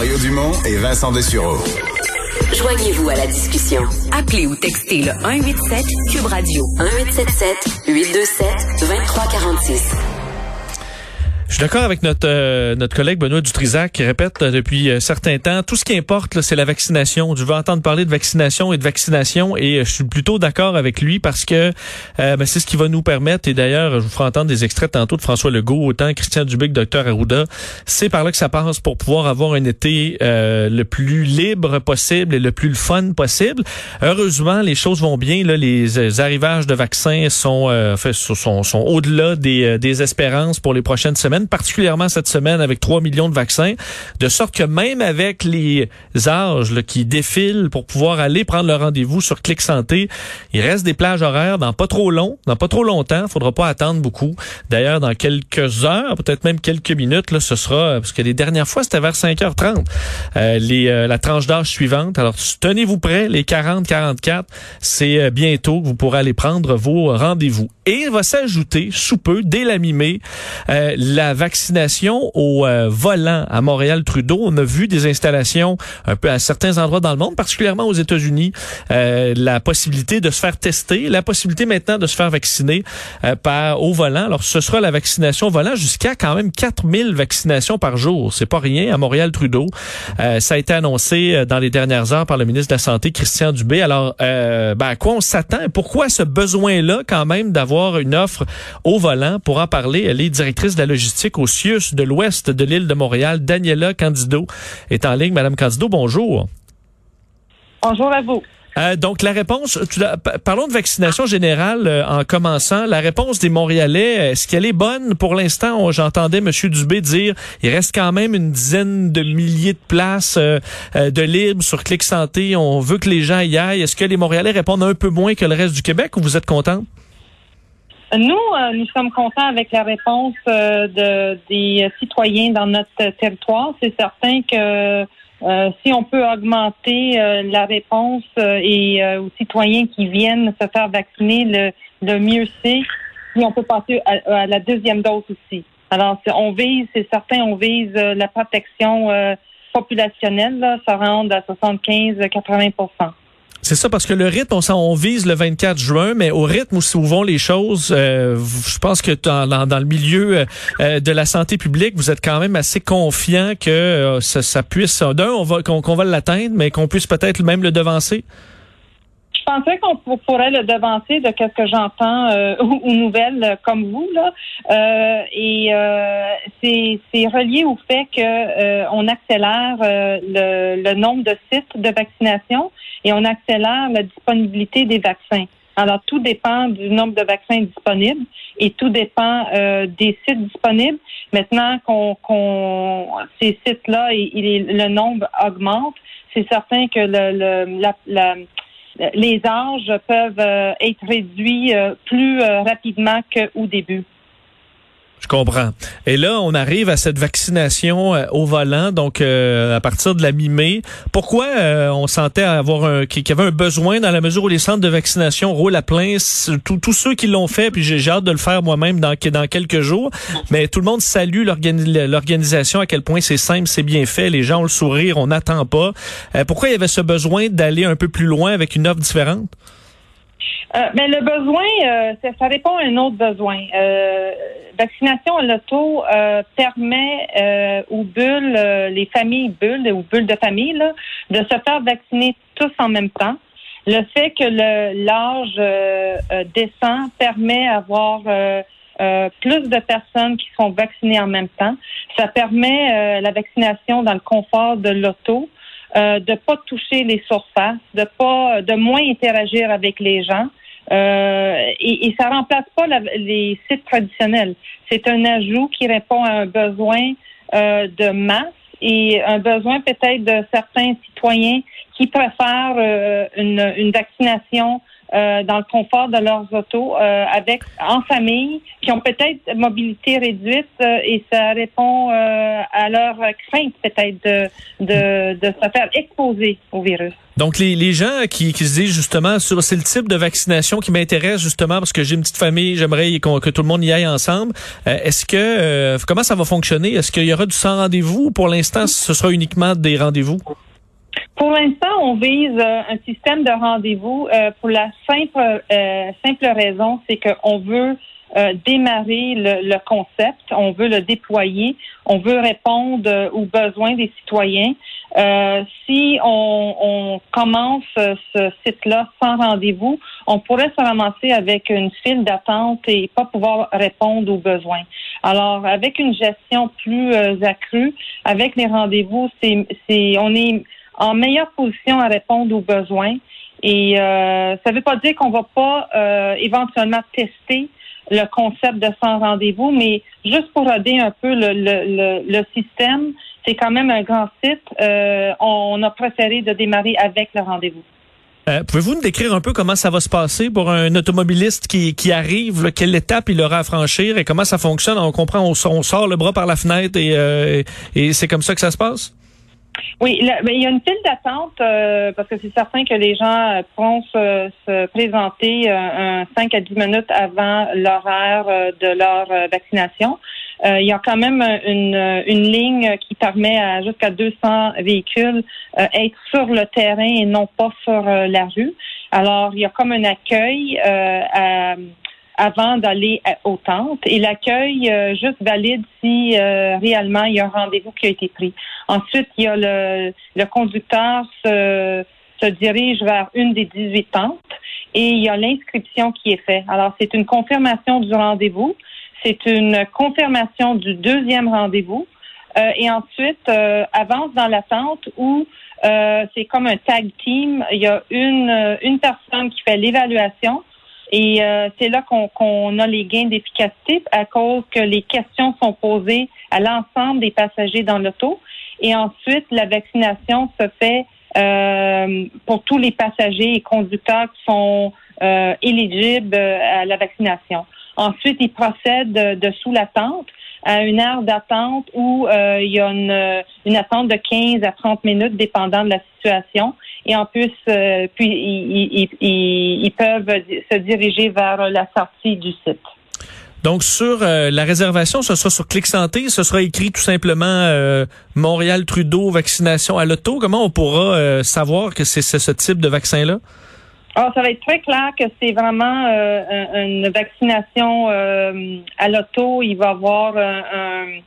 Mario Dumont et Vincent Dessureau. Joignez-vous à la discussion. Appelez ou textez le 187 Cube Radio 1877 827 2346. D'accord avec notre euh, notre collègue Benoît Dutrisac qui répète euh, depuis un certain temps tout ce qui importe c'est la vaccination. Je veux entendre parler de vaccination et de vaccination et euh, je suis plutôt d'accord avec lui parce que ben, c'est ce qui va nous permettre et d'ailleurs je vous ferai entendre des extraits tantôt de François Legault autant Christian Dubé que Dr Arruda. C'est par là que ça passe pour pouvoir avoir un été le plus libre possible et le plus fun possible. Heureusement les choses vont bien là les arrivages de vaccins sont sont, sont au-delà des des espérances pour les prochaines semaines particulièrement cette semaine avec 3 millions de vaccins, de sorte que même avec les âges qui défilent pour pouvoir aller prendre le rendez-vous sur Clic Santé, il reste des plages horaires dans pas trop long, dans pas trop longtemps, faudra pas attendre beaucoup. D'ailleurs, dans quelques heures, peut-être même quelques minutes, là, ce sera, parce que les dernières fois, c'était vers 5h30, euh, euh, la tranche d'âge suivante. Alors, tenez-vous prêts, les 40-44, c'est euh, bientôt que vous pourrez aller prendre vos rendez-vous. Et il va s'ajouter, sous peu, dès la mi-mai, la vaccination au euh, volant à Montréal-Trudeau. On a vu des installations un peu à certains endroits dans le monde, particulièrement aux États-Unis, euh, la possibilité de se faire tester, la possibilité maintenant de se faire vacciner euh, par au volant. Alors, ce sera la vaccination au volant jusqu'à quand même 4000 vaccinations par jour. C'est pas rien à Montréal-Trudeau. ça a été annoncé dans les dernières heures par le ministre de la Santé, Christian Dubé. Alors, ben, à quoi on s'attend? Pourquoi ce besoin-là quand même d'avoir une offre au volant? Pour en parler, elle est directrice de la logistique au CIUS de l'ouest de l'île de Montréal. Daniela Candido est en ligne. Madame Candido, bonjour. Bonjour à vous. Euh, donc la réponse, parlons de vaccination générale euh, en commençant. La réponse des Montréalais, est-ce qu'elle est bonne? Pour l'instant J'entendais M. Dubé dire, il reste quand même une dizaine de milliers de places euh, de libre sur Clic Santé. On veut que les gens y aillent. Est-ce que les Montréalais répondent un peu moins que le reste du Québec ou vous êtes contente? Nous, euh, nous sommes contents avec la réponse euh, de, des citoyens dans notre territoire. C'est certain que euh, si on peut augmenter la réponse et aux citoyens qui viennent se faire vacciner, le, le mieux c'est. Si on peut passer à, la deuxième dose aussi. Alors, on vise, c'est certain, on vise la protection populationnelle, là, ça rentre à 75-80 c'est ça, parce que le rythme, on, on vise le 24 juin, mais au rythme où vont les choses, euh, je pense que dans, le milieu euh, euh, de la santé publique, vous êtes quand même assez confiant que ça, ça, puisse, d'un, on va, qu'on va l'atteindre, mais qu'on puisse peut-être même le devancer. Je pensais qu'on pourrait le devancer de ce que j'entends euh, aux, nouvelles comme vous là, euh, et euh, c'est relié au fait que on accélère le, le, nombre de sites de vaccination et on accélère la disponibilité des vaccins. Alors tout dépend du nombre de vaccins disponibles et tout dépend des sites disponibles. Maintenant qu'on ces sites-là, le nombre augmente, c'est certain que le, le la, la les âges peuvent euh, être réduits euh, plus euh, rapidement qu'au début. Je comprends. Et là, on arrive à cette vaccination au volant, donc à partir de la mi-mai. Pourquoi on sentait avoir un, qu'il avait un besoin dans la mesure où les centres de vaccination roulent à plein, tous ceux qui l'ont fait, puis j'ai hâte de le faire moi-même dans, dans quelques jours. Mais tout le monde salue l'organisation, à quel point c'est simple, c'est bien fait, les gens ont le sourire, on n'attend pas. pourquoi il y avait ce besoin d'aller un peu plus loin avec une offre différente? Euh, mais le besoin, euh, ça, répond à un autre besoin. Euh, vaccination à l'auto euh, permet aux bulles, les familles bulles ou bulles de famille, là, de se faire vacciner tous en même temps. Le fait que l'âge descend permet d'avoir plus de personnes qui sont vaccinées en même temps. Ça permet la vaccination dans le confort de l'auto. Euh, de pas toucher les surfaces, de pas, de moins interagir avec les gens. Euh, et, ça remplace pas les sites traditionnels. C'est un ajout qui répond à un besoin euh, de masse et un besoin peut-être de certains citoyens qui préfèrent une, une vaccination euh, dans le confort de leurs autos euh, avec en famille, qui ont peut-être mobilité réduite euh, et ça répond à leur crainte peut-être de, de, de se faire exposer au virus. Donc, les, les gens qui, qui se disent justement, sur c'est le type de vaccination qui m'intéresse justement parce que j'ai une petite famille, j'aimerais que tout le monde y aille ensemble. Est-ce que, comment ça va fonctionner? Est-ce qu'il y aura du sans rendez-vous? Ou pour l'instant, ce sera uniquement des rendez-vous? Pour l'instant, on vise euh, un système de rendez-vous euh, pour la simple euh, simple raison, c'est qu'on veut démarrer le, concept, on veut le déployer, on veut répondre aux besoins des citoyens. si on, on commence ce site-là sans rendez-vous, on pourrait se ramasser avec une file d'attente et pas pouvoir répondre aux besoins. Alors, avec une gestion plus accrue, avec les rendez-vous, c'est, c'est, on est en meilleure position à répondre aux besoins. Et euh, ça ne veut pas dire qu'on va pas euh, éventuellement tester le concept de sans rendez-vous, mais juste pour aider un peu le, le, le, système, c'est quand même un grand site. Euh, on a préféré de démarrer avec le rendez-vous. Pouvez-vous nous décrire un peu comment ça va se passer pour un automobiliste qui, qui arrive, quelle étape il aura à franchir et comment ça fonctionne? On comprend, on, sort le bras par la fenêtre et, et c'est comme ça que ça se passe? Oui, il y a une file d'attente euh, parce que c'est certain que les gens euh, pourront se, présenter euh, 5 à 10 minutes avant l'horaire euh, de leur vaccination. il y a quand même une, une ligne qui permet à jusqu'à 200 véhicules être sur le terrain et non pas sur la rue. Alors, il y a comme un accueil à avant d'aller aux tentes et l'accueil euh, juste valide si euh, réellement il y a un rendez-vous qui a été pris. Ensuite, il y a le, le conducteur se, se dirige vers une des 18 tentes et il y a l'inscription qui est faite. Alors, c'est une confirmation du rendez-vous, c'est une confirmation du deuxième rendez-vous euh, et ensuite avance dans la tente où c'est comme un tag team. Il y a une, une personne qui fait l'évaluation et euh, c'est là qu'on a les gains d'efficacité à cause que les questions sont posées à l'ensemble des passagers dans l'auto. Et ensuite, la vaccination se fait euh, pour tous les passagers et conducteurs qui sont euh, éligibles à la vaccination. Ensuite, ils procèdent de, sous la tente à une heure d'attente où il y a une, une attente de 15 à 30 minutes dépendant de la situation et en plus, euh, puis ils, ils, peuvent se diriger vers la sortie du site. Donc sur euh, la réservation, ce sera sur Clic Santé, ce sera écrit tout simplement euh, Montréal Trudeau vaccination à l'auto. Comment on pourra savoir que c'est ce type de vaccin là ah, ça va être très clair que c'est vraiment une vaccination à l'auto. Il va y avoir un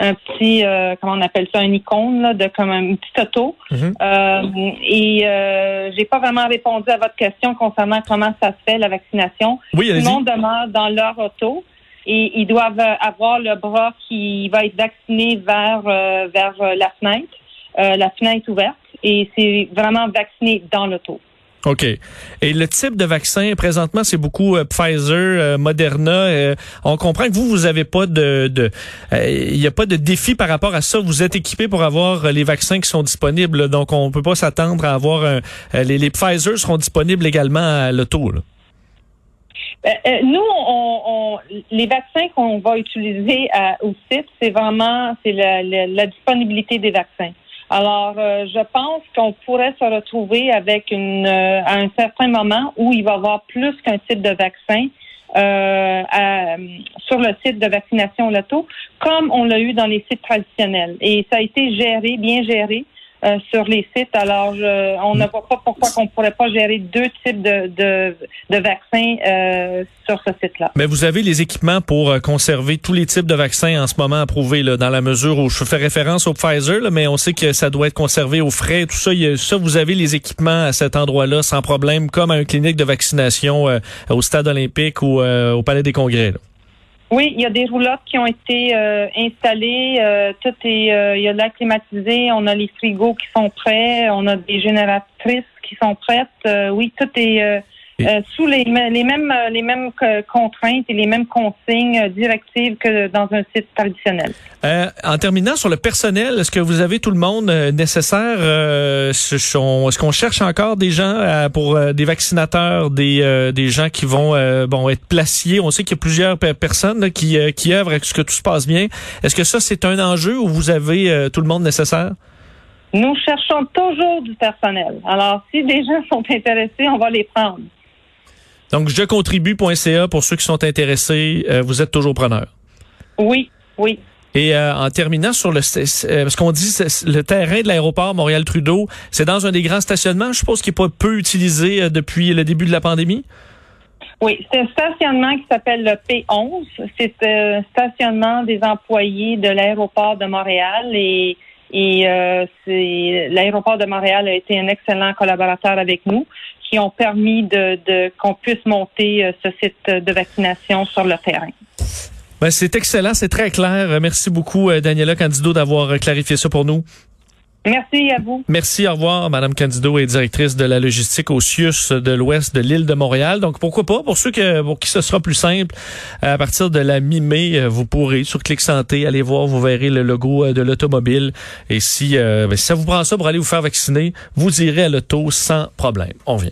un petit, euh, comment on appelle ça, un icône là, de comme un petit auto. Mhm. euh, et euh, j'ai pas vraiment répondu à votre question concernant comment ça se fait la vaccination. Oui, Tout le monde demeure dans leur auto et ils doivent avoir le bras qui va être vacciné vers euh, vers la fenêtre, euh, la fenêtre ouverte, et c'est vraiment vacciné dans l'auto. OK. Et le type de vaccin, présentement, c'est beaucoup euh, Pfizer, euh, Moderna. Euh, on comprend que vous, vous avez pas de... Il n'y a pas de défi par rapport à ça. Vous êtes équipé pour avoir les vaccins qui sont disponibles. Donc, on peut pas s'attendre à avoir... Un, les, les, Pfizer seront disponibles également à l'auto. nous, on, on, les vaccins qu'on va utiliser au site, c'est vraiment c'est la, la disponibilité des vaccins. Alors, euh, je pense qu'on pourrait se retrouver avec une euh, à un certain moment où il va y avoir plus qu'un type de vaccin euh, sur le site de vaccination Loto, comme on l'a eu dans les sites traditionnels. Et ça a été géré, bien géré. Euh, sur les sites. Alors, je, on ne voit pas pourquoi on pourrait pas gérer deux types de, de, vaccins euh, sur ce site-là. Mais vous avez les équipements pour euh, conserver tous les types de vaccins en ce moment approuvés, là, dans la mesure où je fais référence au Pfizer, mais on sait que ça doit être conservé au frais. Tout ça, ça, vous avez les équipements à cet endroit-là sans problème, comme à une clinique de vaccination au stade olympique ou au palais des congrès. Oui, il y a des roulottes qui ont été euh, installées. Euh, tout est, euh, il y a de l'air climatisé. On a les frigos qui sont prêts. On a des génératrices qui sont prêtes. oui, tout est euh, sous les, les mêmes les mêmes contraintes et les mêmes consignes directives que dans un site traditionnel. en terminant sur le personnel, est-ce que vous avez tout le monde nécessaire Est-ce qu'on cherche encore des gens pour des vaccinateurs, des des gens qui vont bon être placiers? On sait qu'il y a plusieurs personnes qui qui œuvrent à ce que tout se passe bien? Est-ce que ça c'est un enjeu ou vous avez tout le monde nécessaire? Nous cherchons toujours du personnel. Alors, si des gens sont intéressés, on va les prendre. Donc, je contribue.ca pour ceux qui sont intéressés. Euh, vous êtes toujours preneur. Oui, oui. Et euh, en terminant sur le, euh, parce qu'on dit le terrain de l'aéroport Montréal-Trudeau, c'est dans un des grands stationnements, je suppose, qui n'est pas peu utilisé depuis le début de la pandémie? Oui, c'est un stationnement qui s'appelle le P11. C'est un stationnement des employés de l'aéroport de Montréal et et euh, l'aéroport de Montréal a été un excellent collaborateur avec nous, qui ont permis de, qu'on puisse monter euh, ce site de vaccination sur le terrain. Ben, c'est excellent, c'est très clair. Merci beaucoup, euh, Daniela Candido, d'avoir clarifié ça pour nous. Merci à vous. Merci, au revoir. Madame Candido est directrice de la logistique au CIUS de l'ouest de l'île de Montréal. Donc, pourquoi pas, pour ceux que, pour qui ce sera plus simple, à partir de la mi-mai, euh, vous pourrez, sur Clic Santé, aller voir, vous verrez le logo euh, de l'automobile. Et si, euh, ben, si ça vous prend ça pour aller vous faire vacciner, vous irez à l'auto sans problème. On vient.